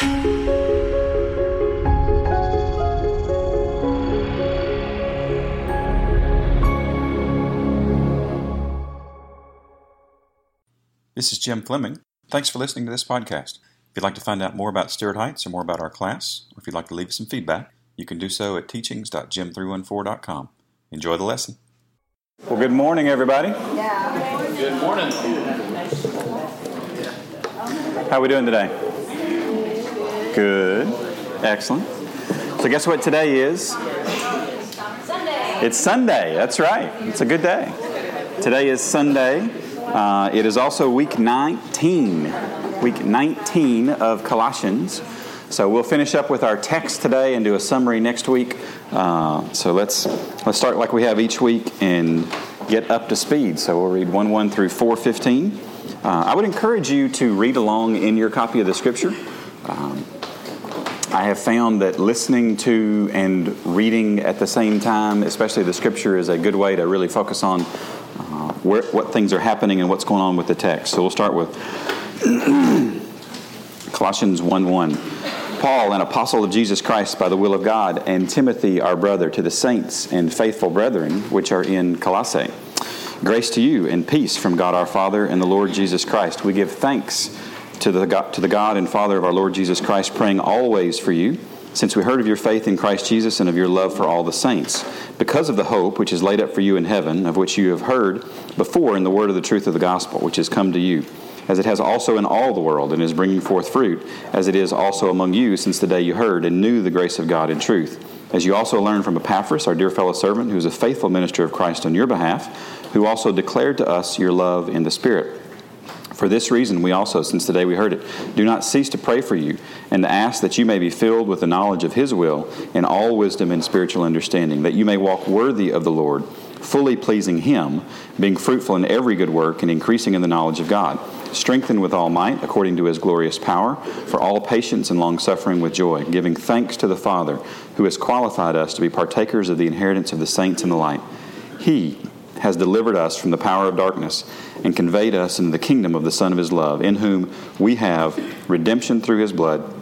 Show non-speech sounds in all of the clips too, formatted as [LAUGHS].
This is Jim Fleming. Thanks for listening to this podcast. If you'd like to find out more about Stuart Heights or more about our class, or if you'd like to leave us some feedback, you can do so at teachings.jim314.com. Enjoy the lesson. Well, good morning, everybody. Yeah. Good morning. How are we doing today? Good. Excellent. So, guess what today is? Sunday. It's Sunday. That's right. It's a good day. Today is Sunday. Uh, it is also week 19. Week 19 of Colossians. So we'll finish up with our text today and do a summary next week. Uh, so let's let's start like we have each week and get up to speed. So we'll read 1 1 through 4 15. Uh, I would encourage you to read along in your copy of the scripture. Um, I have found that listening to and reading at the same time, especially the scripture, is a good way to really focus on uh, where, what things are happening and what's going on with the text. So we'll start with [CLEARS THROAT] Colossians 1 1. Paul, an apostle of Jesus Christ by the will of God, and Timothy, our brother, to the saints and faithful brethren which are in Colossae. Grace to you and peace from God our Father and the Lord Jesus Christ. We give thanks to the, God, to the God and Father of our Lord Jesus Christ, praying always for you, since we heard of your faith in Christ Jesus and of your love for all the saints, because of the hope which is laid up for you in heaven, of which you have heard before in the word of the truth of the gospel, which has come to you as it has also in all the world, and is bringing forth fruit, as it is also among you since the day you heard and knew the grace of God in truth. As you also learned from Epaphras, our dear fellow servant, who is a faithful minister of Christ on your behalf, who also declared to us your love in the Spirit. For this reason, we also, since the day we heard it, do not cease to pray for you and to ask that you may be filled with the knowledge of His will in all wisdom and spiritual understanding, that you may walk worthy of the Lord, fully pleasing Him, being fruitful in every good work and increasing in the knowledge of God strengthened with all might, according to his glorious power, for all patience and long suffering with joy, giving thanks to the Father, who has qualified us to be partakers of the inheritance of the saints in the light. He has delivered us from the power of darkness and conveyed us into the kingdom of the Son of his love, in whom we have redemption through his blood,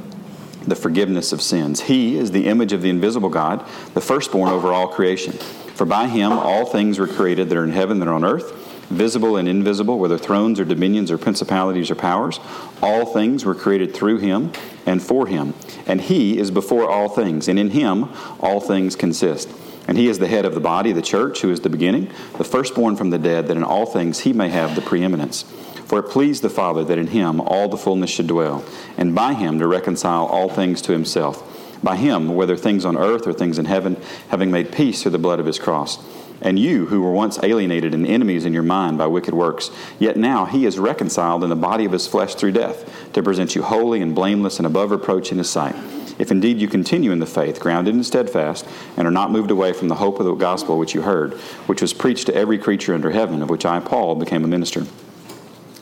the forgiveness of sins. He is the image of the invisible God, the firstborn over all creation. For by him all things were created that are in heaven and on earth visible and invisible, whether thrones or dominions or principalities or powers. All things were created through him and for him. And he is before all things, and in him all things consist. And he is the head of the body, the church, who is the beginning, the firstborn from the dead, that in all things he may have the preeminence. For it pleased the Father that in him all the fullness should dwell, and by him to reconcile all things to himself. By him, whether things on earth or things in heaven, having made peace through the blood of his cross and you, who were once alienated and enemies in your mind by wicked works, yet now he is reconciled in the body of his flesh through death, to present you holy and blameless and above reproach in his sight. If indeed you continue in the faith, grounded and steadfast, and are not moved away from the hope of the gospel which you heard, which was preached to every creature under heaven, of which I, Paul, became a minister.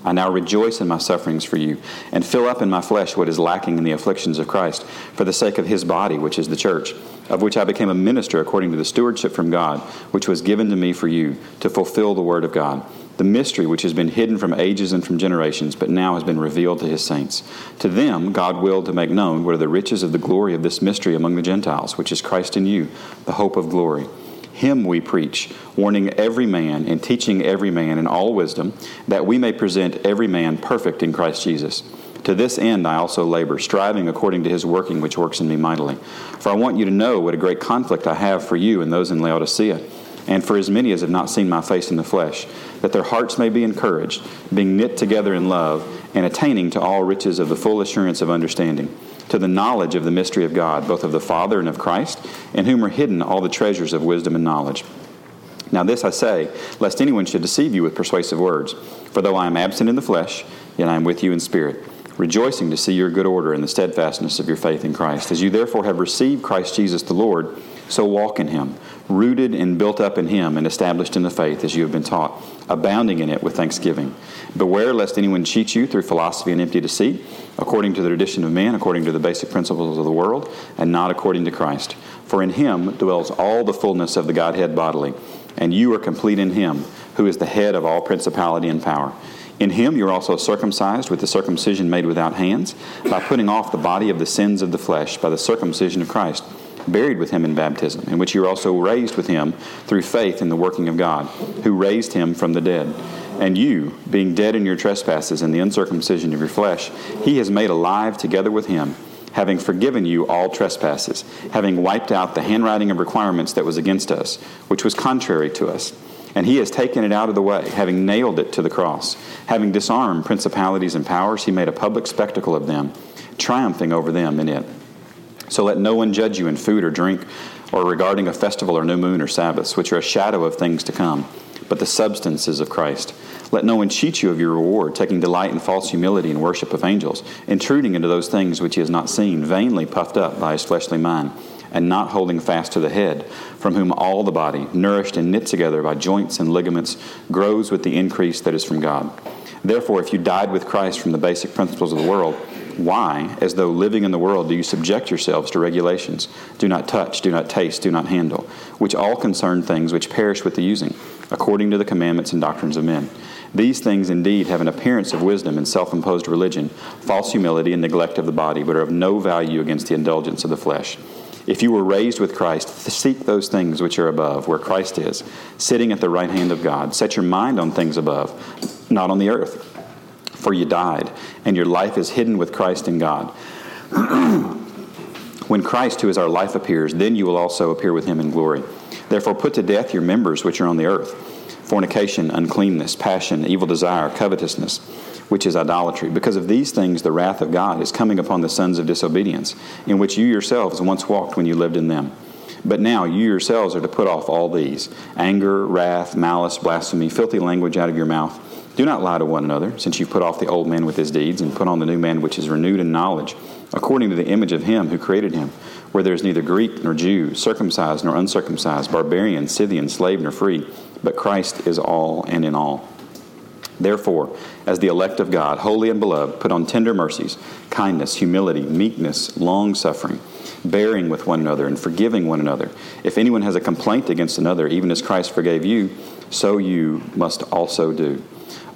I now rejoice in my sufferings for you, and fill up in my flesh what is lacking in the afflictions of Christ, for the sake of his body, which is the church, of which I became a minister according to the stewardship from God, which was given to me for you, to fulfill the word of God. The mystery which has been hidden from ages and from generations, but now has been revealed to his saints. To them God willed to make known what are the riches of the glory of this mystery among the Gentiles, which is Christ in you, the hope of glory. Him we preach, warning every man and teaching every man in all wisdom, that we may present every man perfect in Christ Jesus. To this end I also labor, striving according to his working which works in me mightily. For I want you to know what a great conflict I have for you and those in Laodicea, and for as many as have not seen my face in the flesh, that their hearts may be encouraged, being knit together in love, and attaining to all riches of the full assurance of understanding to the knowledge of the mystery of God, both of the Father and of Christ, in whom are hidden all the treasures of wisdom and knowledge. Now, this I say, lest anyone should deceive you with persuasive words. For though I am absent in the flesh, yet I am with you in spirit, rejoicing to see your good order and the steadfastness of your faith in Christ. As you therefore have received Christ Jesus the Lord, so walk in him, rooted and built up in him, and established in the faith as you have been taught, abounding in it with thanksgiving. Beware lest anyone cheat you through philosophy and empty deceit, according to the tradition of man, according to the basic principles of the world, and not according to Christ. For in him dwells all the fullness of the Godhead bodily, and you are complete in him, who is the head of all principality and power In him you're also circumcised with the circumcision made without hands, by putting off the body of the sins of the flesh by the circumcision of Christ, buried with him in baptism, in which you are also raised with him through faith in the working of God, who raised him from the dead. And you, being dead in your trespasses and the uncircumcision of your flesh, he has made alive together with him, having forgiven you all trespasses, having wiped out the handwriting of requirements that was against us, which was contrary to us and he has taken it out of the way, having nailed it to the cross. Having disarmed principalities and powers, he made a public spectacle of them, triumphing over them in it. So let no one judge you in food or drink, or regarding a festival or new moon or Sabbaths, which are a shadow of things to come, but the substance is of Christ. Let no one cheat you of your reward, taking delight in false humility and worship of angels, intruding into those things which he has not seen, vainly puffed up by his fleshly mind and not holding fast to the head, from whom all the body, nourished and knit together by joints and ligaments, grows with the increase that is from God. Therefore, if you died with Christ from the basic principles of the world, why, as though living in the world, do you subject yourselves to regulations? Do not touch, do not taste, do not handle, which all concern things which perish with the using, according to the commandments and doctrines of men. These things indeed have an appearance of wisdom and self imposed religion, false humility and neglect of the body, but are of no value against the indulgence of the flesh. If you were raised with Christ, seek those things which are above, where Christ is, sitting at the right hand of God. Set your mind on things above, not on the earth. For you died, and your life is hidden with Christ in God. [CLEARS THROAT] when Christ, who is our life, appears, then you will also appear with him in glory. Therefore, put to death your members which are on the earth fornication, uncleanness, passion, evil desire, covetousness which is idolatry. Because of these things, the wrath of God is coming upon the sons of disobedience, in which you yourselves once walked when you lived in them. But now you yourselves are to put off all these anger, wrath, malice, blasphemy, filthy language out of your mouth. Do not lie to one another, since you put off the old man with his deeds, and put on the new man which is renewed in knowledge, according to the image of him who created him, where there is neither Greek nor Jew, circumcised nor uncircumcised, barbarian, Scythian, slave nor free, but Christ is all and in all. Therefore, as the elect of God, holy and beloved, put on tender mercies, kindness, humility, meekness, long suffering, bearing with one another, and forgiving one another. If anyone has a complaint against another, even as Christ forgave you, so you must also do.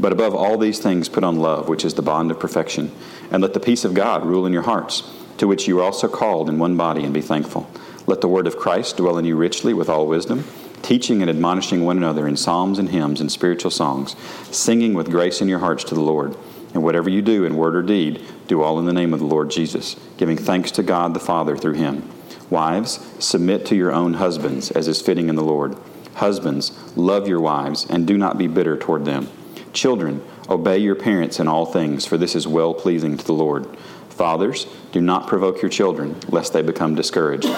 But above all these things, put on love, which is the bond of perfection, and let the peace of God rule in your hearts, to which you are also called in one body, and be thankful. Let the word of Christ dwell in you richly with all wisdom teaching and admonishing one another in psalms and hymns and spiritual songs, singing with grace in your hearts to the Lord. And whatever you do in word or deed, do all in the name of the Lord Jesus, giving thanks to God the Father through him. Wives, submit to your own husbands as is fitting in the Lord. Husbands, love your wives and do not be bitter toward them. Children, obey your parents in all things, for this is well pleasing to the Lord. Fathers, do not provoke your children, lest they become discouraged.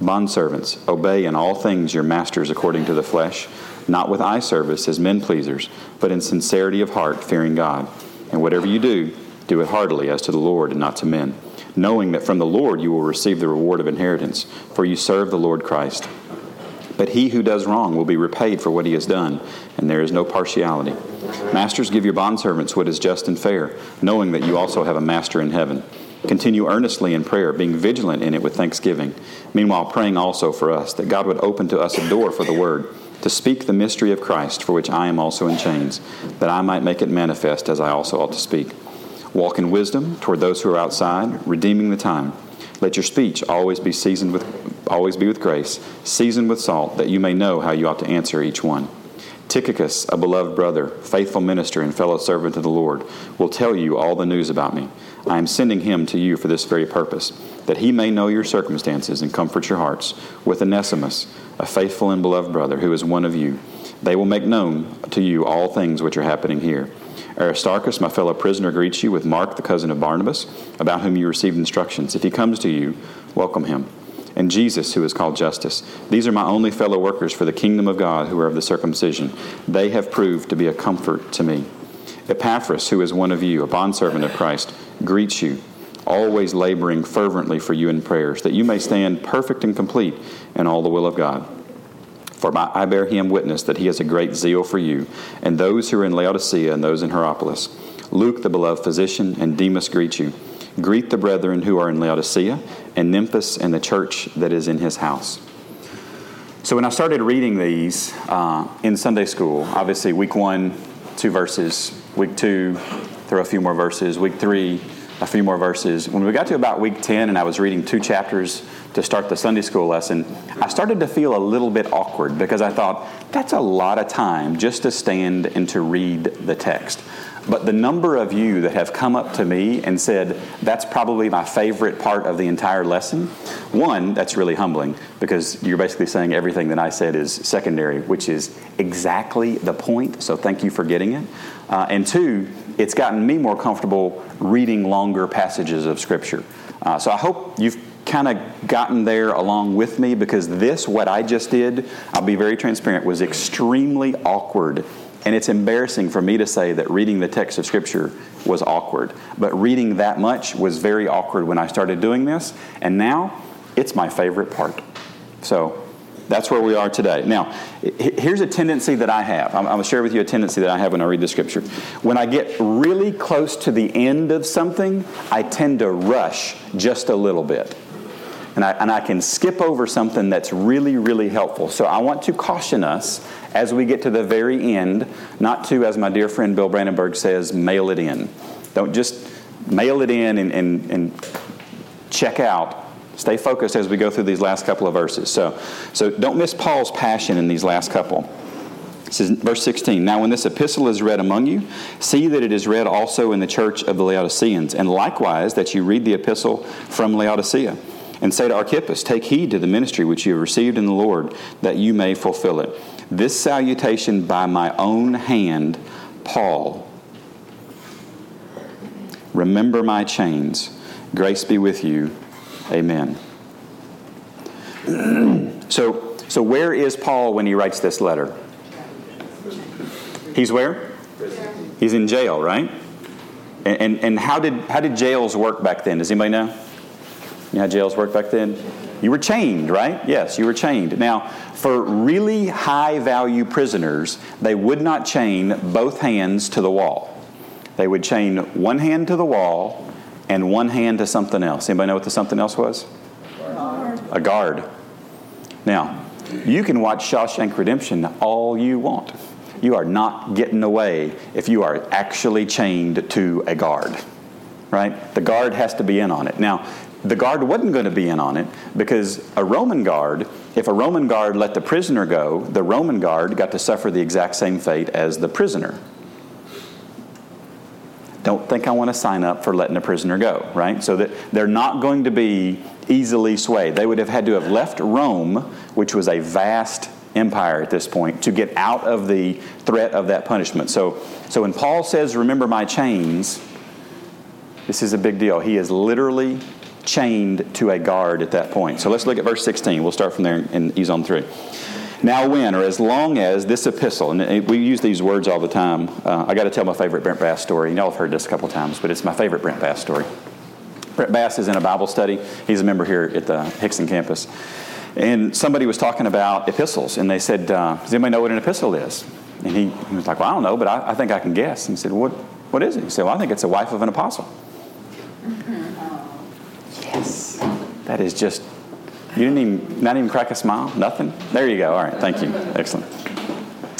Bondservants, obey in all things your masters according to the flesh, not with eye service as men pleasers, but in sincerity of heart, fearing God. And whatever you do, do it heartily as to the Lord and not to men, knowing that from the Lord you will receive the reward of inheritance, for you serve the Lord Christ. But he who does wrong will be repaid for what he has done, and there is no partiality. Masters, give your bondservants what is just and fair, knowing that you also have a master in heaven. Continue earnestly in prayer, being vigilant in it with thanksgiving. Meanwhile, praying also for us, that God would open to us a door for the word, to speak the mystery of Christ, for which I am also in chains, that I might make it manifest as I also ought to speak. Walk in wisdom toward those who are outside, redeeming the time. Let your speech always be seasoned with always be with grace, seasoned with salt, that you may know how you ought to answer each one. Tychicus, a beloved brother, faithful minister, and fellow servant of the Lord, will tell you all the news about me. I am sending him to you for this very purpose, that he may know your circumstances and comfort your hearts, with Onesimus, a faithful and beloved brother, who is one of you. They will make known to you all things which are happening here. Aristarchus, my fellow prisoner, greets you with Mark, the cousin of Barnabas, about whom you received instructions. If he comes to you, welcome him and Jesus, who is called Justus. These are my only fellow workers for the kingdom of God who are of the circumcision. They have proved to be a comfort to me. Epaphras, who is one of you, a bondservant of Christ, greets you, always laboring fervently for you in prayers, that you may stand perfect and complete in all the will of God. For I bear him witness that he has a great zeal for you, and those who are in Laodicea and those in Hierapolis. Luke, the beloved physician, and Demas greet you. Greet the brethren who are in Laodicea, and Nymphas and the church that is in his house. So, when I started reading these uh, in Sunday school, obviously, week one, two verses, Week two, throw a few more verses. Week three, a few more verses. When we got to about week 10 and I was reading two chapters to start the Sunday school lesson, I started to feel a little bit awkward because I thought, that's a lot of time just to stand and to read the text. But the number of you that have come up to me and said, that's probably my favorite part of the entire lesson, one, that's really humbling because you're basically saying everything that I said is secondary, which is exactly the point. So thank you for getting it. Uh, and two, it's gotten me more comfortable reading longer passages of Scripture. Uh, so I hope you've kind of gotten there along with me because this, what I just did, I'll be very transparent, was extremely awkward. And it's embarrassing for me to say that reading the text of Scripture was awkward. But reading that much was very awkward when I started doing this. And now it's my favorite part. So that's where we are today. Now, here's a tendency that I have. I'm, going to share with you a tendency that I have when I read the scripture. When I get really close to the end of something, I tend to rush just a little bit. And I, and I can skip over something that's really, really helpful. So I want to caution us as we get to the very end, not to, as my dear friend Bill Brandenburg says, mail it in. Don't just mail it in and, and, and check out. Stay focused as we go through these last couple of verses. So, so don't miss Paul's passion in these last couple. It says, verse 16 Now, when this epistle is read among you, see that it is read also in the church of the Laodiceans, and likewise that you read the epistle from Laodicea and say to Archippus, Take heed to the ministry which you have received in the Lord, that you may fulfill it. This salutation by my own hand, Paul. Remember my chains. Grace be with you. Amen. [CLEARS THROAT] so, so where is Paul when he writes this letter? He's where? He's in jail, right? And, and, and how, did, how did jails work back then? Does anybody know? You know how jails worked back then? You were chained, right? Yes, you were chained. Now, for really high value prisoners, they would not chain both hands to the wall. They would chain one hand to the wall and one hand to something else. Anybody know what the something else was? Guard. A guard. Now, you can watch Shawshank Redemption all you want. You are not getting away if you are actually chained to a guard. Right? The guard has to be in on it. Now, the guard wasn't going to be in on it because a Roman guard, if a Roman guard let the prisoner go, the Roman guard got to suffer the exact same fate as the prisoner. Don't think I want to sign up for letting a prisoner go, right? So that they're not going to be easily swayed. They would have had to have left Rome, which was a vast empire at this point, to get out of the threat of that punishment. So, so when Paul says, Remember my chains, this is a big deal. He is literally chained to a guard at that point. So let's look at verse 16. We'll start from there and ease on through. Now, when, or as long as this epistle, and we use these words all the time. Uh, I got to tell my favorite Brent Bass story. You know, I've heard this a couple times, but it's my favorite Brent Bass story. Brent Bass is in a Bible study. He's a member here at the Hixson campus. And somebody was talking about epistles, and they said, uh, Does anybody know what an epistle is? And he, he was like, Well, I don't know, but I, I think I can guess. And he said, What, what is it? He said, Well, I think it's the wife of an apostle. Yes. That is just, you didn't even, not even crack a smile? Nothing? There you go. All right. Thank you. Excellent.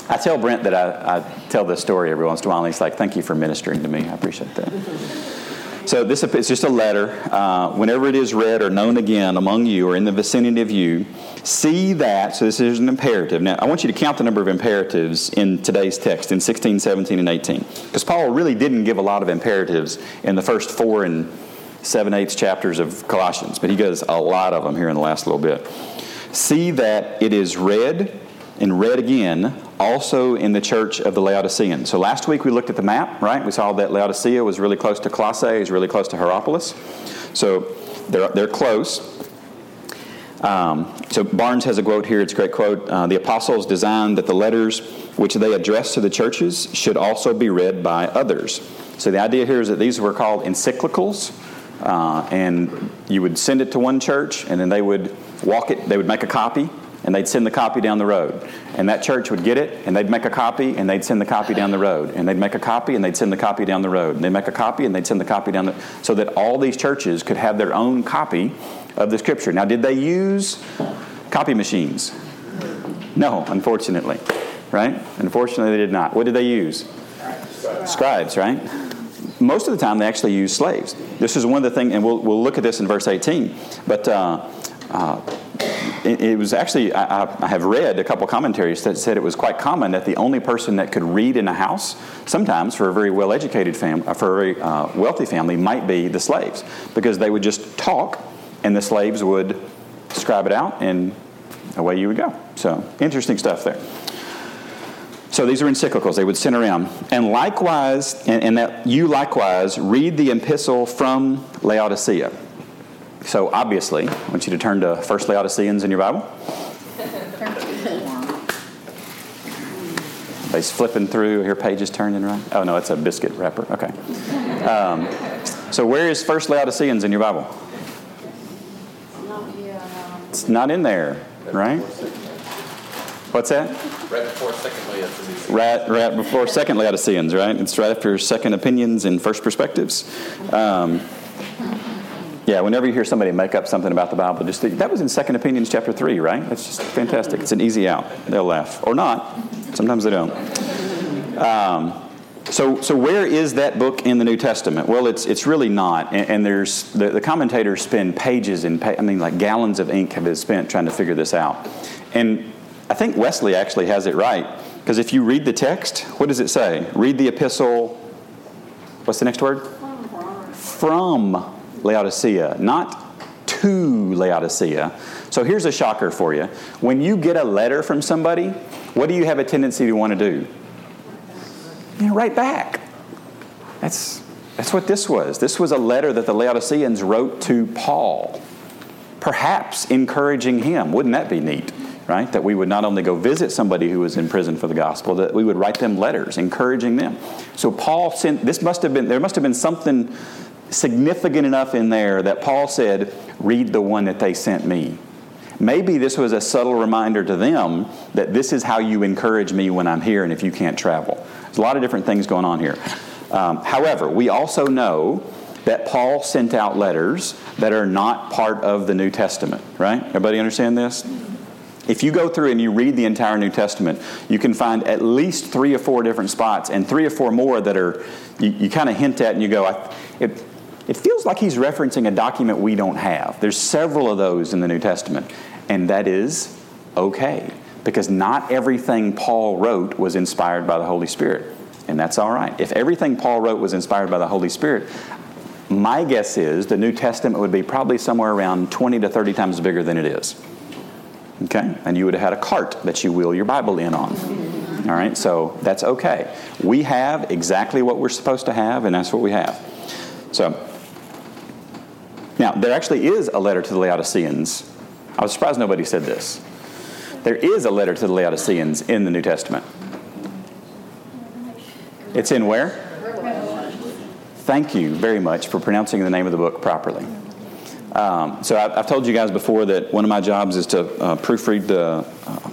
I tell Brent that I, I tell this story every once in a while, and he's like, thank you for ministering to me. I appreciate that. So this is just a letter. Uh, whenever it is read or known again among you or in the vicinity of you, see that. So this is an imperative. Now I want you to count the number of imperatives in today's text in 16, 17, and 18, because Paul really didn't give a lot of imperatives in the first four and seven eighths chapters of Colossians, but he goes a lot of them here in the last little bit. See that it is read and read again also in the church of the Laodiceans. So last week we looked at the map, right? We saw that Laodicea was really close to Colossae, is really close to Hierapolis. So they're, they're close. Um, so Barnes has a quote here. It's a great quote. Uh, the apostles designed that the letters which they address to the churches should also be read by others. So the idea here is that these were called encyclicals. Uh, and you would send it to one church, and then they would walk it, they would make a copy, and they'd send the copy down the road. And that church would get it, and they'd make a copy, and they'd send the copy down the road. And they'd make a copy, and they'd send the copy down the road. And they'd make a copy, and they'd send the copy down the so that all these churches could have their own copy of the scripture. Now, did they use copy machines? No, unfortunately. Right? Unfortunately, they did not. What did they use? Scribes, right? Most of the time, they actually use slaves. This is one of the things, and we'll, we'll look at this in verse 18. But uh, uh, it, it, was actually, I, I, have read a couple commentaries that said it was quite common that the only person that could read in a house, sometimes for a very well educated family, uh, for a very uh, wealthy family, might be the slaves. Because they would just talk, and the slaves would scribe it out, and away you would go. So, interesting stuff there. So these are encyclicals they would send around. And likewise, and, and, that you likewise read the epistle from Laodicea. So obviously, I want you to turn to First Laodiceans in your Bible. Everybody's flipping through. Here, pages turning right. Oh no, it's a biscuit wrapper. Okay. Um, so where is First Laodiceans in your Bible? It's not in there, right? What's that? Right before Second Laodiceans. Right, right before Second Laodiceans, right? It's right after Second Opinions and First Perspectives. Um, yeah, whenever you hear somebody make up something about the Bible, just think, that was in Second Opinions chapter 3, right? That's just fantastic. It's an easy out. They'll laugh. Or not. Sometimes they don't. Um, so, so where is that book in the New Testament? Well, it's, it's really not. And, and there's the, the, commentators spend pages and pa- I mean, like gallons of ink have been spent trying to figure this out. And I think Wesley actually has it right. Because if you read the text, what does it say? Read the epistle, what's the next word? From Laodicea, not to Laodicea. So here's a shocker for you. When you get a letter from somebody, what do you have a tendency to want to do? You know, write back. That's, that's what this was. This was a letter that the Laodiceans wrote to Paul, perhaps encouraging him. Wouldn't that be neat? Right? That we would not only go visit somebody who was in prison for the gospel, that we would write them letters encouraging them. So Paul sent, this must have been, there must have been something significant enough in there that Paul said, read the one that they sent me. Maybe this was a subtle reminder to them that this is how you encourage me when I'm here and if you can't travel. There's a lot of different things going on here. Um, however, we also know that Paul sent out letters that are not part of the New Testament, right? Everybody understand this? If you go through and you read the entire New Testament, you can find at least three or four different spots and three or four more that are, you, you kind of hint at and you go, it, it feels like he's referencing a document we don't have. There's several of those in the New Testament, and that is okay because not everything Paul wrote was inspired by the Holy Spirit, and that's all right. If everything Paul wrote was inspired by the Holy Spirit, my guess is the New Testament would be probably somewhere around 20 to 30 times bigger than it is. Okay? And you would have had a cart that you wheel your Bible in on. All right? So that's okay. We have exactly what we're supposed to have, and that's what we have. So, now, there actually is a letter to the Laodiceans. I was surprised nobody said this. There is a letter to the Laodiceans in the New Testament. It's in where? Thank you very much for pronouncing the name of the book properly. Um, so I, have told you guys before that one of my jobs is to uh, proofread the, uh,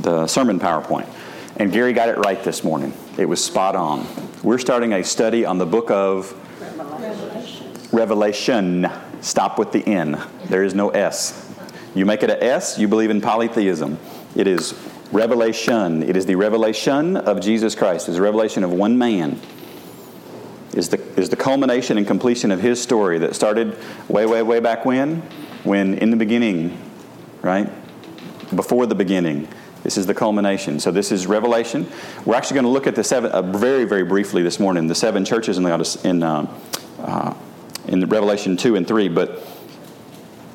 the sermon PowerPoint. And Gary got it right this morning. It was spot on. We're starting a study on the book of Revelation. Revelation. Stop with the N. There is no S. You make it a S, you believe in polytheism. It is revelation. It is the revelation of Jesus Christ. It's a revelation of one man. Is the, is the culmination and completion of his story that started way, way, way back when? When in the beginning, right? Before the beginning. This is the culmination. So this is Revelation. We're actually going to look at the seven, uh, very, very briefly this morning, the seven churches in, the, in uh, uh, in Revelation 2 and 3. But,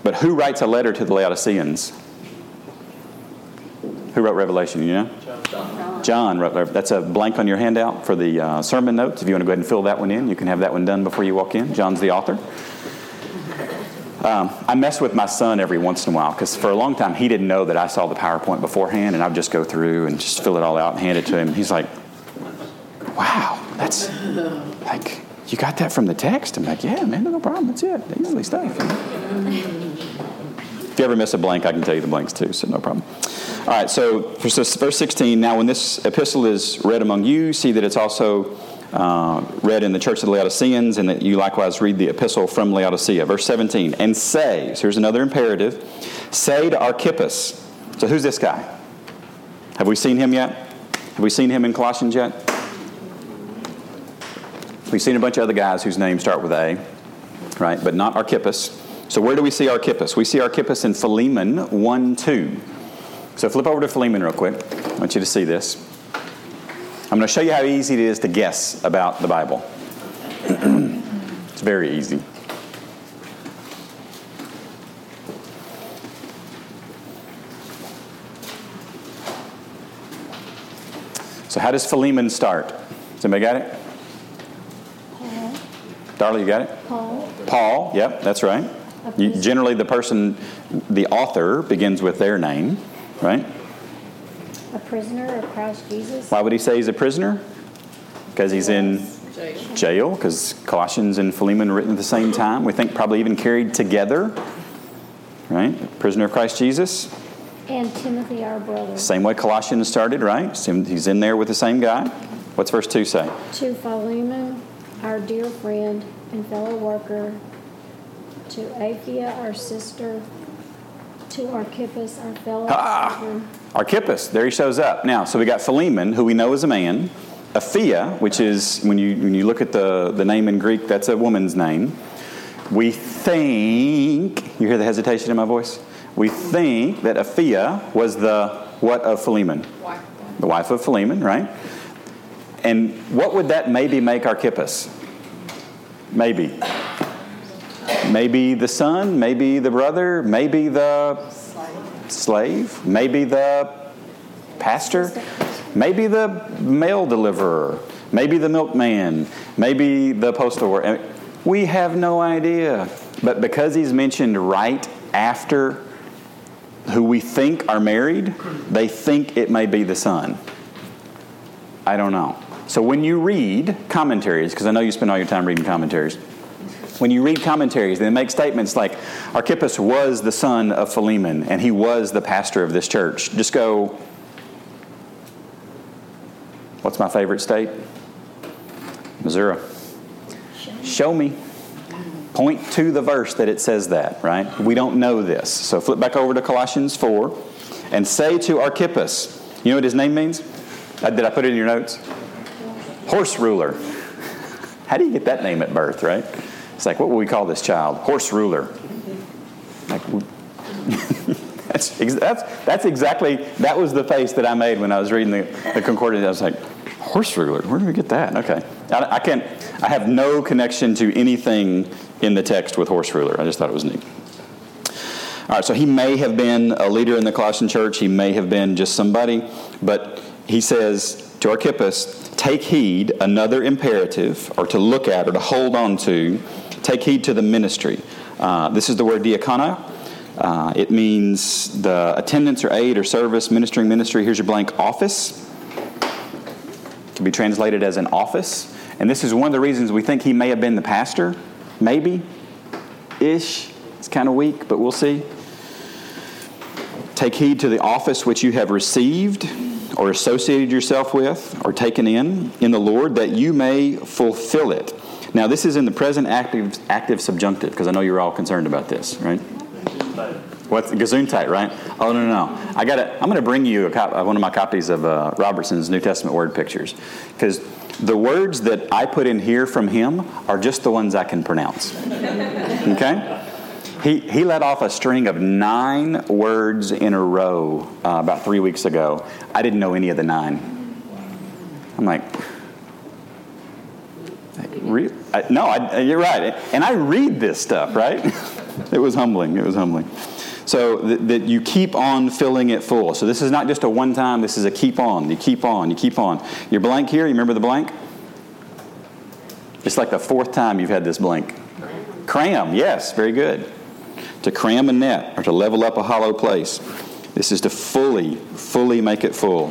but who writes a letter to the Laodiceans? Who wrote Revelation? You know? John. John wrote. That's a blank on your handout for the uh, sermon notes. If you want to go ahead and fill that one in, you can have that one done before you walk in. John's the author. Um, I mess with my son every once in a while because for a long time he didn't know that I saw the PowerPoint beforehand, and I'd just go through and just fill it all out and hand it to him. He's like, "Wow, that's like you got that from the text? I'm like, yeah, man, no problem. That's it. Easily stuff. if you ever miss a blank, I can tell you the blanks too, so no problem. All right, so verse 16. Now, when this epistle is read among you, see that it's also uh, read in the church of the Laodiceans, and that you likewise read the epistle from Laodicea. Verse 17. And say, so here's another imperative say to Archippus. So, who's this guy? Have we seen him yet? Have we seen him in Colossians yet? We've seen a bunch of other guys whose names start with A, right? But not Archippus. So where do we see Archippus? We see Archippus in Philemon 1 2. So flip over to Philemon real quick. I want you to see this. I'm going to show you how easy it is to guess about the Bible. [CLEARS THROAT] it's very easy. So, how does Philemon start? Has anybody got it? Paul. Darla, you got it? Paul. Paul, yep, that's right. You, generally, the person, the author, begins with their name, right? A prisoner of Christ Jesus. Why would he say he's a prisoner? Because he's in jail, because Colossians and Philemon written at the same time. We think probably even carried together, right? Prisoner of Christ Jesus. And Timothy, our brother. Same way Colossians started, right? He's in there with the same guy. What's verse 2 say? To Philemon, our dear friend and fellow worker. To Apphia, our sister. To Archippus, our fellow Ah! Archippus, there he shows up. Now, so we got Philemon, who we know is a man. Apphia, which is, when you, when you look at the, the name in Greek, that's a woman's name. We think, you hear the hesitation in my voice? We think that Apphia was the what of Philemon? The wife of Philemon, right? And what would that maybe make Archippus? Maybe. Maybe the son, maybe the brother, maybe the slave, maybe the pastor, maybe the mail deliverer, maybe the milkman, maybe the postal worker. We have no idea. But because he's mentioned right after who we think are married, they think it may be the son. I don't know. So when you read commentaries, because I know you spend all your time reading commentaries, when you read commentaries, and they make statements like Archippus was the son of Philemon and he was the pastor of this church. Just go, what's my favorite state? Missouri. Show me. Point to the verse that it says that, right? We don't know this. So flip back over to Colossians 4 and say to Archippus, you know what his name means? Uh, did I put it in your notes? Horse ruler. [LAUGHS] How do you get that name at birth, right? It's like, what will we call this child? Horse ruler. Like, [LAUGHS] that's, that's, that's exactly, that was the face that I made when I was reading the, the concordance. I was like, horse ruler, where did we get that? Okay. I, I can't, I have no connection to anything in the text with horse ruler. I just thought it was neat. All right, so he may have been a leader in the Colossian church. He may have been just somebody. But he says to Archippus, take heed, another imperative, or to look at, or to hold on to, take heed to the ministry. Uh, this is the word diakonia. Uh, it means the attendance or aid or service, ministering ministry. Here's your blank office. Can be translated as an office. And this is one of the reasons we think he may have been the pastor. Maybe. Ish. It's kind of weak, but we'll see. Take heed to the office which you have received or associated yourself with or taken in in the Lord that you may fulfill it. Now, this is in the present active, active subjunctive because I know you're all concerned about this, right? What's Gesundheit, right? Oh no, no, no! I got. I'm going to bring you cop, one of my copies of uh, Robertson's New Testament word pictures, because the words that I put in here from him are just the ones I can pronounce. [LAUGHS] Okay? He, he let off a string of nine words in a row uh, about three weeks ago. I didn't know any of the nine. I'm like, re- I, no, I, you're right. And I read this stuff, right? [LAUGHS] it was humbling. It was humbling. So that, that you keep on filling it full. So this is not just a one time, this is a keep on. You keep on, you keep on. Your blank here, you remember the blank? It's like the fourth time you've had this blank. Cram, yes, very good. To cram a net or to level up a hollow place. This is to fully, fully make it full.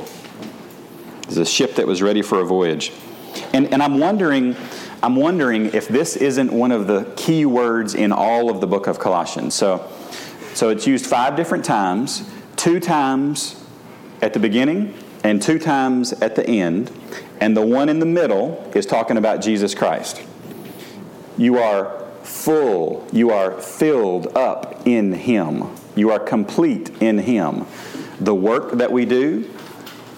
This is a ship that was ready for a voyage. And, and I'm wondering, I'm wondering if this isn't one of the key words in all of the book of Colossians. So, so it's used five different times, two times at the beginning and two times at the end. And the one in the middle is talking about Jesus Christ. You are full, you are filled up in Him, you are complete in Him. The work that we do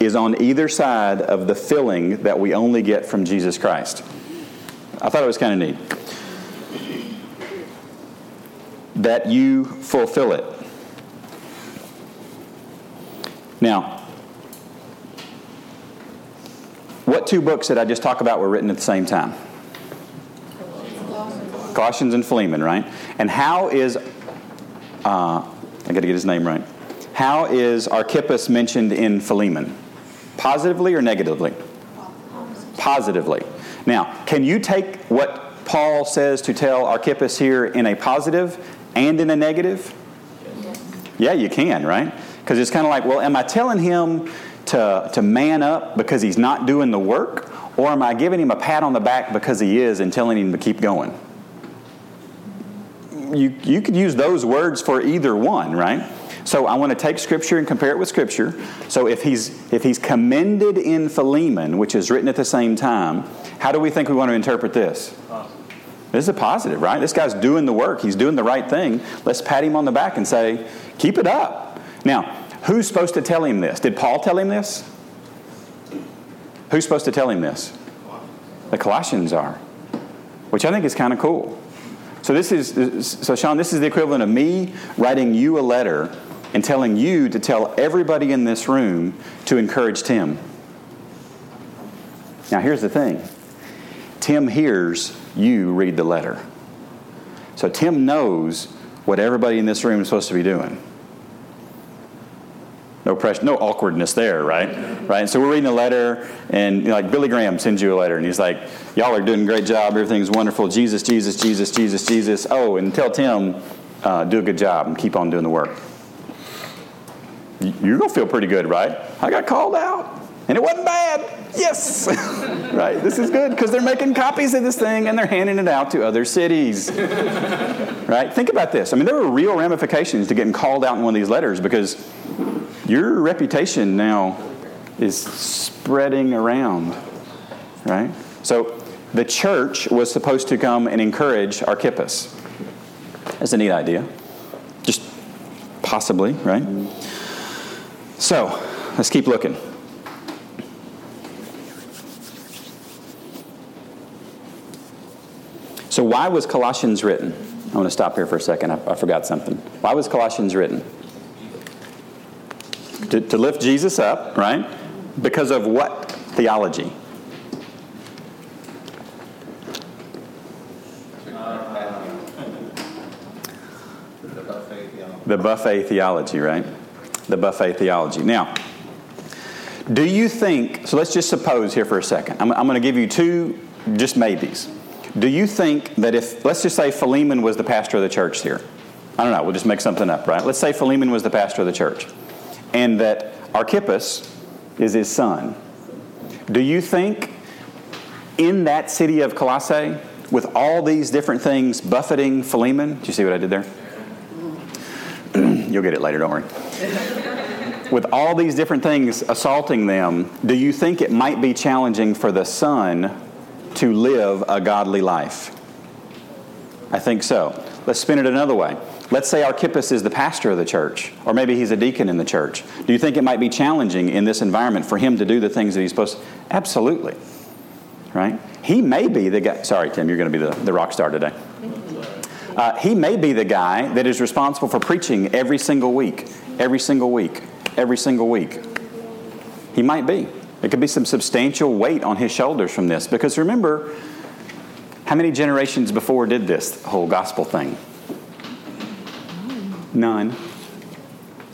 is on either side of the filling that we only get from Jesus Christ. I thought it was kind of neat. That you fulfill it. Now, what two books did I just talk about were written at the same time? Colossians and Philemon, right? And how is, uh, I got to get his name right. How is Archippus mentioned in Philemon? Positively or negatively? Positively. Now, can you take what Paul says to tell Archippus here in a positive and in a negative? Yeah, you can, right? Because it's kind of like, well, am I telling him to, to man up because he's not doing the work? Or am I giving him a pat on the back because he is and telling him to keep going? You, you could use those words for either one, right? So I want to take Scripture and compare it with Scripture. So if he's if he's commended in Philemon, which is written at the same time, how do we think we want to interpret this? This is a positive, right? This guy's doing the work. He's doing the right thing. Let's pat him on the back and say, keep it up. Now, who's supposed to tell him this? Did Paul tell him this? Who's supposed to tell him this? The Colossians are, which I think is kind of cool. So this is so Sean, this is the equivalent of me writing you a letter and telling you to tell everybody in this room to encourage Tim. Now here's the thing. Tim hears you read the letter. So Tim knows what everybody in this room is supposed to be doing. No pressure, no awkwardness there, right? Right. so we're reading a letter, and you know, like Billy Graham sends you a letter, and he's like, "Y'all are doing a great job. Everything's wonderful. Jesus, Jesus, Jesus, Jesus, Jesus. Oh, and tell Tim, uh, do a good job and keep on doing the work." You're gonna feel pretty good, right? I got called out, and it wasn't bad. Yes, [LAUGHS] right. This is good because they're making copies of this thing and they're handing it out to other cities. [LAUGHS] right? Think about this. I mean, there were real ramifications to getting called out in one of these letters because your reputation now is spreading around, right? So the church was supposed to come and encourage Archippus. That's a neat idea. Just possibly, right? So let's keep looking. So, why was Colossians written? I want to stop here for a second. I, I forgot something. Why was Colossians written? to, to lift Jesus up, right? Because of what theology? [LAUGHS] The buffet theology, right? The buffet theology. Now, do you think, so let's just suppose here for a second. I'm, going to give you two just maybes. Do you think that if, let's just say Philemon was the pastor of the church here. I don't know, we'll just make something up, right? Let's say Philemon was the pastor of the church and that Archippus is his son. Do you think in that city of Colossae, with all these different things buffeting Philemon, do you see what I did there? [CLEARS THROAT] You'll get it later, don't worry. With all these different things assaulting them, do you think it might be challenging for the son to live a godly life? I think so. Let's spin it another way. Let's say Archippus is the pastor of the church, or maybe he's a deacon in the church. Do you think it might be challenging in this environment for him to do the things that he's supposed to? Absolutely. Right? He may be the guy. Sorry, Tim, you're going to be the, the rock star today. Uh, he may be the guy that is responsible for preaching every single week, every single week, every single week. He might be. It could be some substantial weight on his shoulders from this. Because remember, how many generations before did this whole gospel thing? None.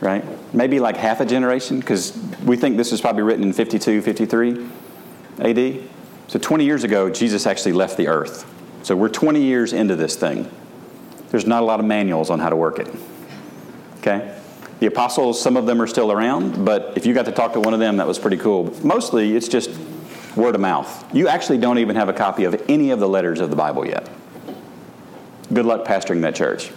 Right? Maybe like half a generation, because we think this was probably written in 52, 53 AD. So 20 years ago, Jesus actually left the earth. So we're 20 years into this thing. There's not a lot of manuals on how to work it. Okay? The apostles, some of them are still around, but if you got to talk to one of them, that was pretty cool. Mostly, it's just word of mouth. You actually don't even have a copy of any of the letters of the Bible yet. Good luck pastoring that church.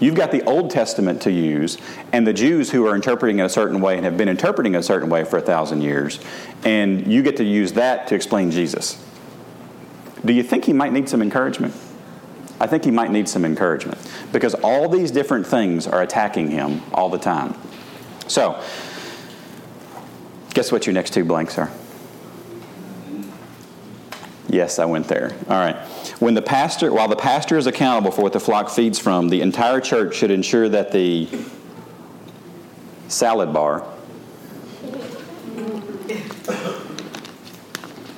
You've got the Old Testament to use, and the Jews who are interpreting it a certain way and have been interpreting a certain way for a thousand years, and you get to use that to explain Jesus. Do you think he might need some encouragement? I think he might need some encouragement because all these different things are attacking him all the time. So, guess what your next two blanks are? Yes, I went there. All right. When the pastor, while the pastor is accountable for what the flock feeds from, the entire church should ensure that the salad bar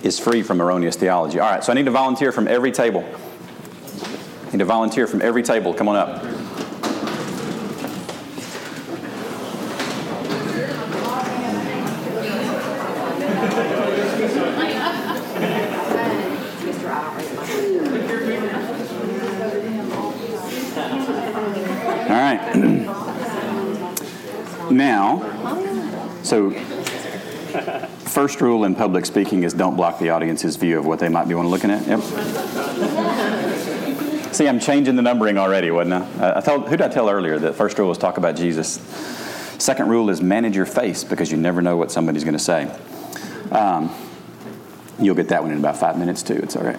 is free from erroneous theology. All right, so I need to volunteer from every table. Need to volunteer from every table. Come on up. All right. [CLEARS THROAT] now, so first rule in public speaking is don't block the audience's view of what they might be looking at. Yep. See, I'm changing the numbering already, wasn't I? I told, who did I tell earlier that first rule is talk about Jesus? Second rule is manage your face because you never know what somebody's going to say. Um, you'll get that one in about five minutes too. It's all right.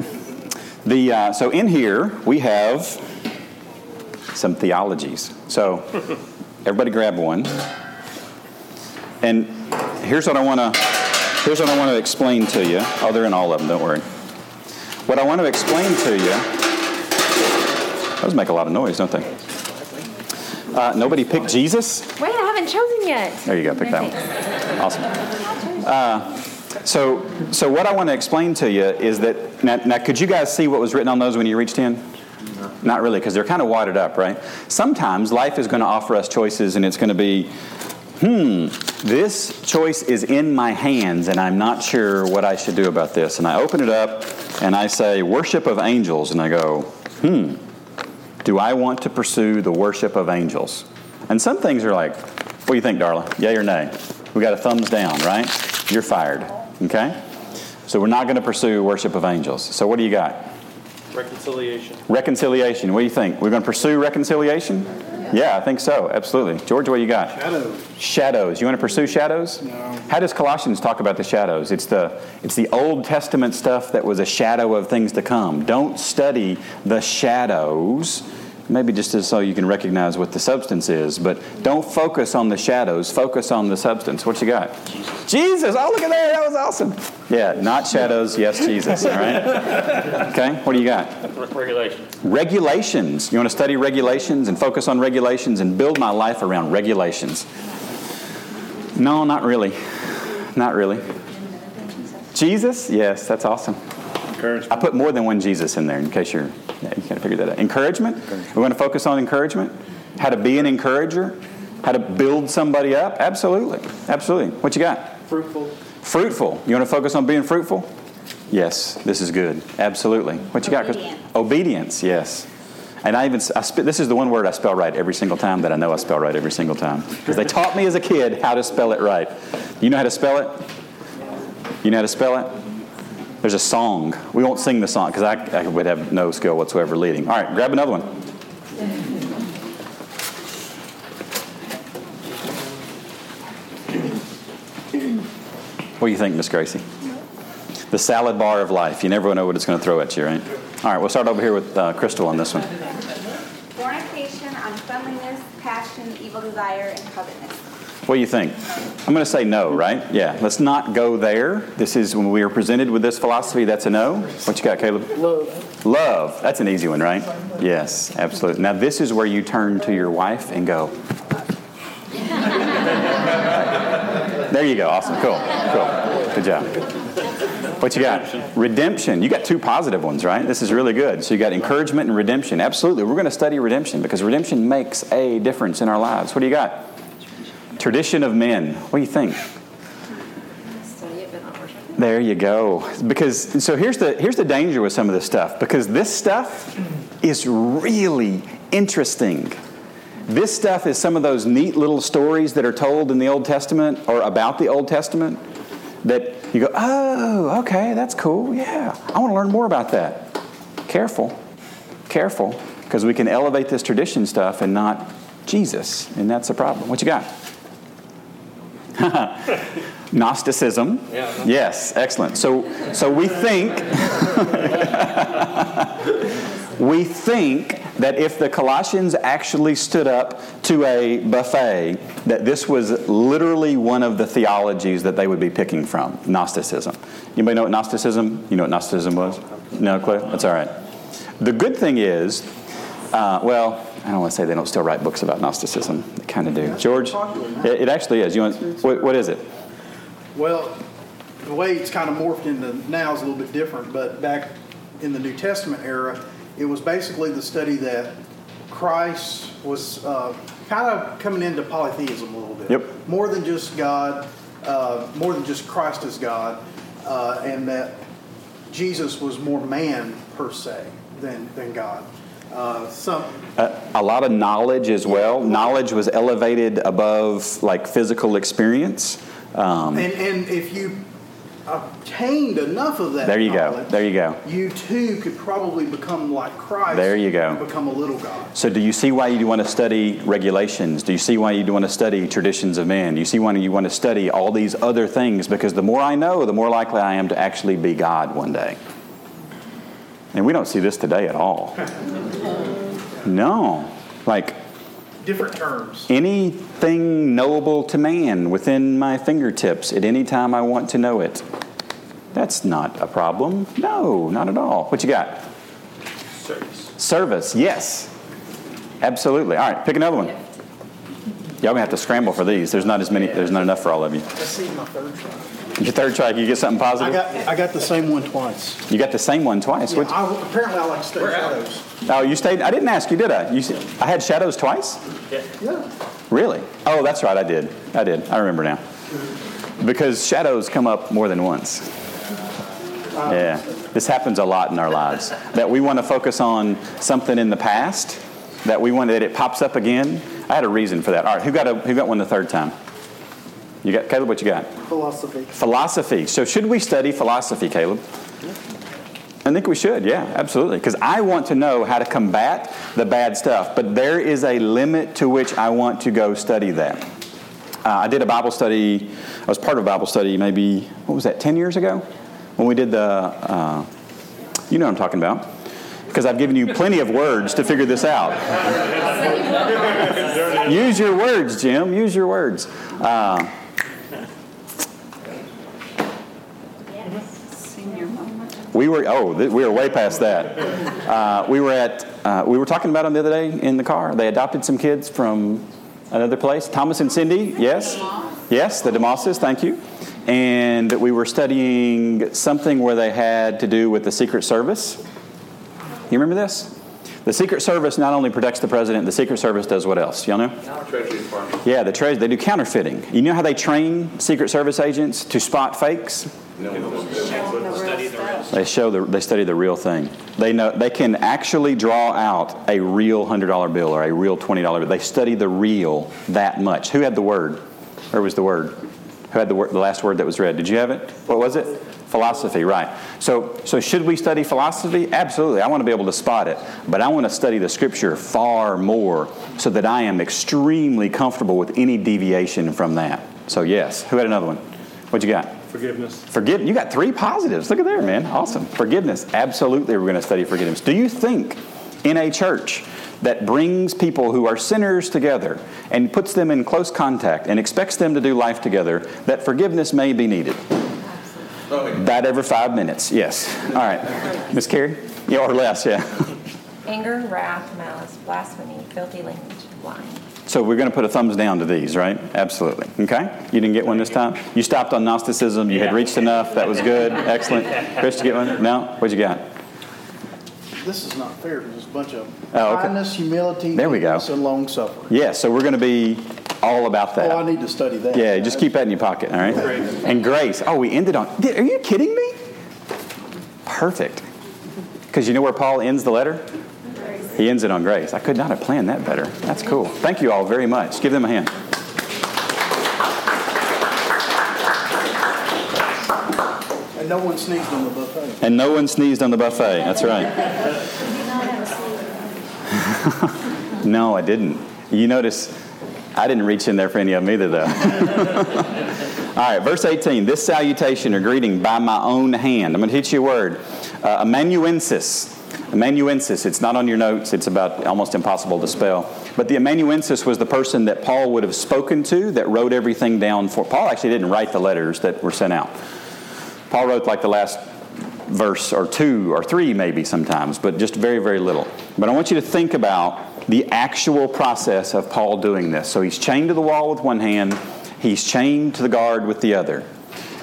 The uh, so in here we have some theologies. So everybody grab one. And here's what I want to here's what I want to explain to you. Oh, they're in all of them. Don't worry. What I want to explain to you. Those make a lot of noise, don't they? Uh, nobody picked Jesus. Wait, I haven't chosen yet. There you go. Pick that one. Awesome. Uh, so, so what I want to explain to you is that now, now, could you guys see what was written on those when you reached in? No. Not really, because they're kind of wadded up, right? Sometimes life is going to offer us choices, and it's going to be, hmm, this choice is in my hands, and I'm not sure what I should do about this. And I open it up, and I say, worship of angels, and I go, hmm, do I want to pursue the worship of angels? And some things are like, what do you think, Darla? Yay or nay? We got a thumbs down, right? You're fired, okay? So we're not going to pursue worship of angels. So what do you got? Reconciliation. Reconciliation. What do you think? We're going to pursue reconciliation? Yeah, I think so. Absolutely. George, what you got? Shadows. Shadows. You want to pursue shadows? No. How does Colossians talk about the shadows? It's the it's the Old Testament stuff that was a shadow of things to come. Don't study the shadows. Maybe just so you can recognize what the substance is, but don't focus on the shadows. Focus on the substance. What you got? Jesus. Jesus. Oh, look at that. That was awesome. Yeah, not shadows. Yes, Jesus. All right. Okay. What do you got? Regulations. Regulations. You want to study regulations and focus on regulations and build my life around regulations. No, not really. Not really. Jesus? Yes, that's awesome. Encouragement. I put more than one Jesus in there in case you're, yeah, you can't figure that out. Encouragement? We're going to focus on encouragement. How to be an encourager. How to build somebody up. Absolutely. Absolutely. What you got? Fruitful. Fruitful. You want to focus on being fruitful? Yes, this is good. Absolutely. What you got? Obedience. Obedience, yes. And I even, I sp- this is the one word I spell right every single time that I know I spell right every single time. Because they taught me as a kid how to spell it right. You know how to spell it? You know how to spell it? There's a song. We won't sing the song because I, I would have no skill whatsoever leading. All right, grab another one. What do you think, Miss Gracie? The salad bar of life. You never know what it's going to throw at you, right? All right, we'll start over here with uh, Crystal on this one. Fornication, uncleanliness, passion, evil desire, and covetousness. What do you think? I'm going to say no, right? Yeah, let's not go there. This is when we are presented with this philosophy, that's a no. What you got, Caleb? Love. Love. That's an easy one, right? Yes, absolutely. Now, this is where you turn to your wife and go, [LAUGHS] There you go. Awesome. Cool. Cool. Good job. What you got? Redemption. You got two positive ones, right? This is really good. So you got encouragement and redemption. Absolutely. We're going to study redemption because redemption makes a difference in our lives. What do you got? Tradition of men. What do you think? There you go. Because so here's the here's the danger with some of this stuff. Because this stuff is really interesting. This stuff is some of those neat little stories that are told in the Old Testament or about the Old Testament that you go, oh, okay, that's cool. Yeah, I want to learn more about that. Careful, careful, because we can elevate this tradition stuff and not Jesus, and that's the problem. What you got? [LAUGHS] Gnosticism. Yeah. Yes, excellent. So, so we think [LAUGHS] we think that if the Colossians actually stood up to a buffet, that this was literally one of the theologies that they would be picking from Gnosticism. Anybody know what Gnosticism? You know what Gnosticism was? No clue? That's all right. The good thing is, uh, well, I don't want to say they don't still write books about Gnosticism. They kind of do. George, it, it actually is. You want? What, what is it? Well, the way it's kind of morphed into now is a little bit different, but back in the New Testament era, it was basically the study that Christ was uh, kind of coming into polytheism a little bit. Yep. More than just God, uh, more than just Christ as God, uh, and that Jesus was more man per se than, than God. Uh, some, A, a lot of knowledge as well. Knowledge was elevated above like physical experience. Um, and, and if you obtained enough of that There you go. There you go. You too could probably become like Christ. There you go. and Become a little God. So, do you see why you want to study regulations? Do you see why you want to study traditions of men? Do you see why you want to study all these other things? Because the more I know, the more likely I am to actually be God one day. And we don't see this today at all. No. Like Different terms. anything knowable to man within my fingertips at any time I want to know it. That's not a problem. No, not at all. What you got? Service. Service, yes. Absolutely. All right, pick another one. Y'all gonna have to scramble for these. There's not as many. There's not enough for all of you. Let's see my third try. Your third try, you get something I positive. got I got the same one twice. You got the same one twice. Yeah, I, apparently, I like to study shadows. oh, you stayed. I didn't ask you, did I? You, s- I had shadows twice. Yeah. Really? Oh, that's right. I did. I did. I remember now. Because shadows come up more than once. Uh, yeah. This happens a lot in our lives. That we want to focus on something in the past, that we want that it pops up again. I had a reason for that. All right, who got a, who got one the third time? You got Caleb, what you got? Philosophy. Philosophy. So should we study philosophy, Caleb? I think we should, yeah, absolutely. Because I want to know how to combat the bad stuff, but there is a limit to which I want to go study that. Uh, I did a Bible study, I was part of a Bible study maybe, what was that, 10 years ago? When we did the, uh, you know what I'm talking about. Because I've given you plenty of words to figure this out. [LAUGHS] Use your words, Jim. Use your words. Uh, We were oh we were way past that. Uh, we were at uh, we were talking about them the other day in the car. They adopted some kids from another place. Thomas and Cindy, yes, yes, the Demosses. Thank you. And we were studying something where they had to do with the Secret Service. You remember this? The Secret Service not only protects the president, the Secret Service does what else? Y'all know? Yeah, the treasury. They do counterfeiting. You know how they train Secret Service agents to spot fakes? The real. They show the, they study the real thing. They know they can actually draw out a real hundred dollar bill or a real twenty dollar bill. They study the real that much. Who had the word? Where was the word? Who had the word? The last word that was read? Did you have it? What was it? Philosophy, right? So, so should we study philosophy? Absolutely. I want to be able to spot it, but I want to study the Scripture far more so that I am extremely comfortable with any deviation from that. So, yes. Who had another one? What you got? Forgiveness. Forgive. You got three positives. Look at there, man. Awesome. Forgiveness. Absolutely, we're going to study forgiveness. Do you think in a church that brings people who are sinners together and puts them in close contact and expects them to do life together that forgiveness may be needed? About every five minutes. Yes. All right, Miss Carrie. Yeah, or less. Yeah. Anger, wrath, malice, blasphemy, filthy language, lying. So we're going to put a thumbs down to these, right? Absolutely. Okay. You didn't get one this time. You stopped on Gnosticism. You had reached enough. That was good. Excellent. [LAUGHS] Chris, did you get one? No. What'd you got? This is not fair because there's a bunch of Oh, okay. kindness, humility, There we go. meekness, and long suffering. Yeah, so we're going to be all about that. Oh, I need to study that. yeah, just keep that in your pocket, all right? And grace. Oh, we ended on. Are you kidding me? Perfect. Because you know where Paul ends the letter? He ends it on grace. I could not have planned that better. That's cool. Thank you all very much. Give them a hand. And no one sneezed on the buffet. And no one sneezed on the buffet. That's right. [LAUGHS] no, I didn't. You notice I didn't reach in there for any of them either, though. [LAUGHS] All right, verse 18. This salutation or greeting by my own hand. I'm going to teach you a word. Uh, amanuensis. Amanuensis, it's not on your notes, it's about almost impossible to spell. But the amanuensis was the person that Paul would have spoken to that wrote everything down for. Paul actually didn't write the letters that were sent out. Paul wrote like the last verse or two or three maybe sometimes, but just very, very little. But I want you to think about the actual process of Paul doing this. So he's chained to the wall with one hand, he's chained to the guard with the other.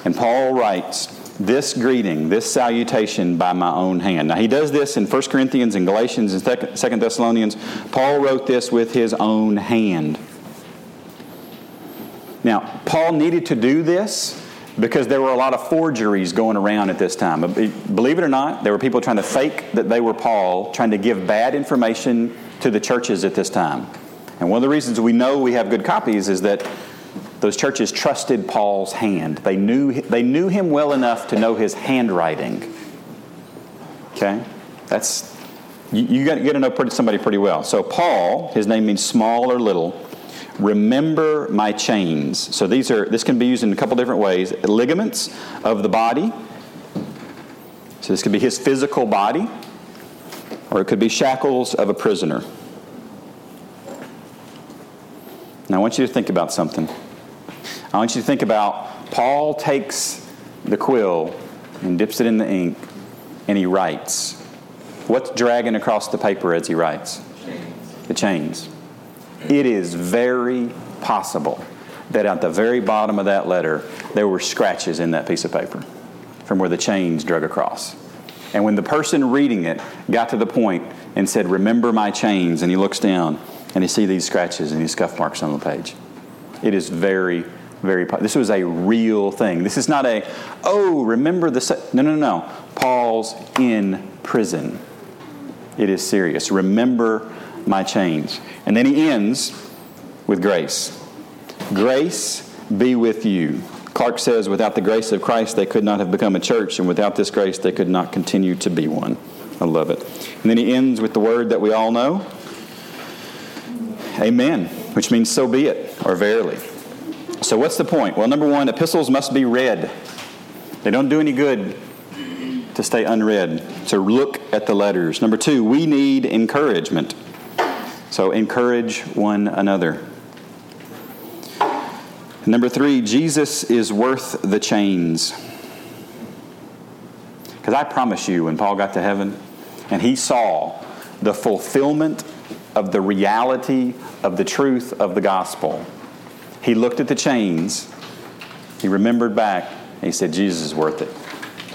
And Paul writes, this greeting, this salutation by my own hand. Now, he does this in 1 Corinthians and Galatians and 2 Thessalonians. Paul wrote this with his own hand. Now, Paul needed to do this because there were a lot of forgeries going around at this time. Believe it or not, there were people trying to fake that they were Paul, trying to give bad information to the churches at this time. And one of the reasons we know we have good copies is that those churches trusted Paul's hand. They knew, they knew him well enough to know his handwriting. Okay? That's, you, you got, to know pretty, somebody pretty well. So, Paul, his name means small or little. Remember my chains. So these are this can be used in a couple different ways. Ligaments of the body. So this could be his physical body, or it could be shackles of a prisoner. Now I want you to think about something. I want you to think about Paul takes the quill and dips it in the ink and he writes. What's dragging across the paper as he writes? The chains. It is very possible that at the very bottom of that letter, there were scratches in that piece of paper from where the chains drug across. And when the person reading it got to the point and said, Remember my chains, and he looks down and he sees these scratches and these scuff marks on the page. It is very, very, this was a real thing. This is not a, oh, remember the, no, no, no. Paul's in prison. It is serious. Remember my chains. And then he ends with grace. Grace be with you. Clarke says, without the grace of Christ, they could not have become a church, and without this grace, they could not continue to be one. I love it. And then he ends with the word that we all know Amen, which means so be it, or verily. So, what's the point? Well, number one, epistles must be read. They don't do any good to stay unread. So, look at the letters. Number two, we need encouragement. So encourage one another. Number three, Jesus is worth the chains. Because I promise you, when Paul got to heaven and he saw the fulfillment of the reality of the truth of the gospel, he looked at the chains, he remembered back, and he said, Jesus is worth it.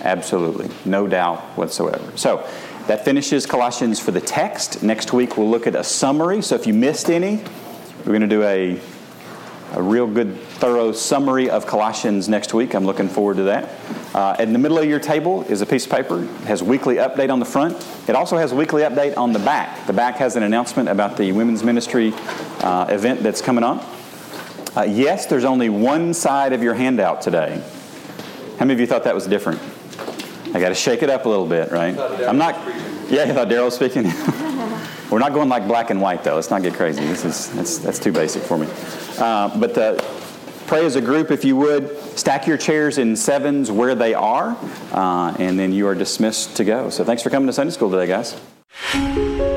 Absolutely. No doubt whatsoever. So, that finishes Colossians for the text. Next week we'll look at a summary. So if you missed any, we're going to do a, a real good, thorough summary of Colossians next week. I'm looking forward to that. Uh, in the middle of your table is a piece of paper. It has weekly update on the front. It also has weekly update on the back. The back has an announcement about the women's ministry uh, event that's coming on. Uh, yes, there's only one side of your handout today. How many of you thought that was different? I got to shake it up a little bit, right? I'm not. Yeah, I thought Daryl was speaking. [LAUGHS] We're not going like black and white though. Let's not get crazy. This is that's that's too basic for me. Uh, but uh, pray as a group if you would. Stack your chairs in sevens where they are, uh, and then you are dismissed to go. So thanks for coming to Sunday school today, guys.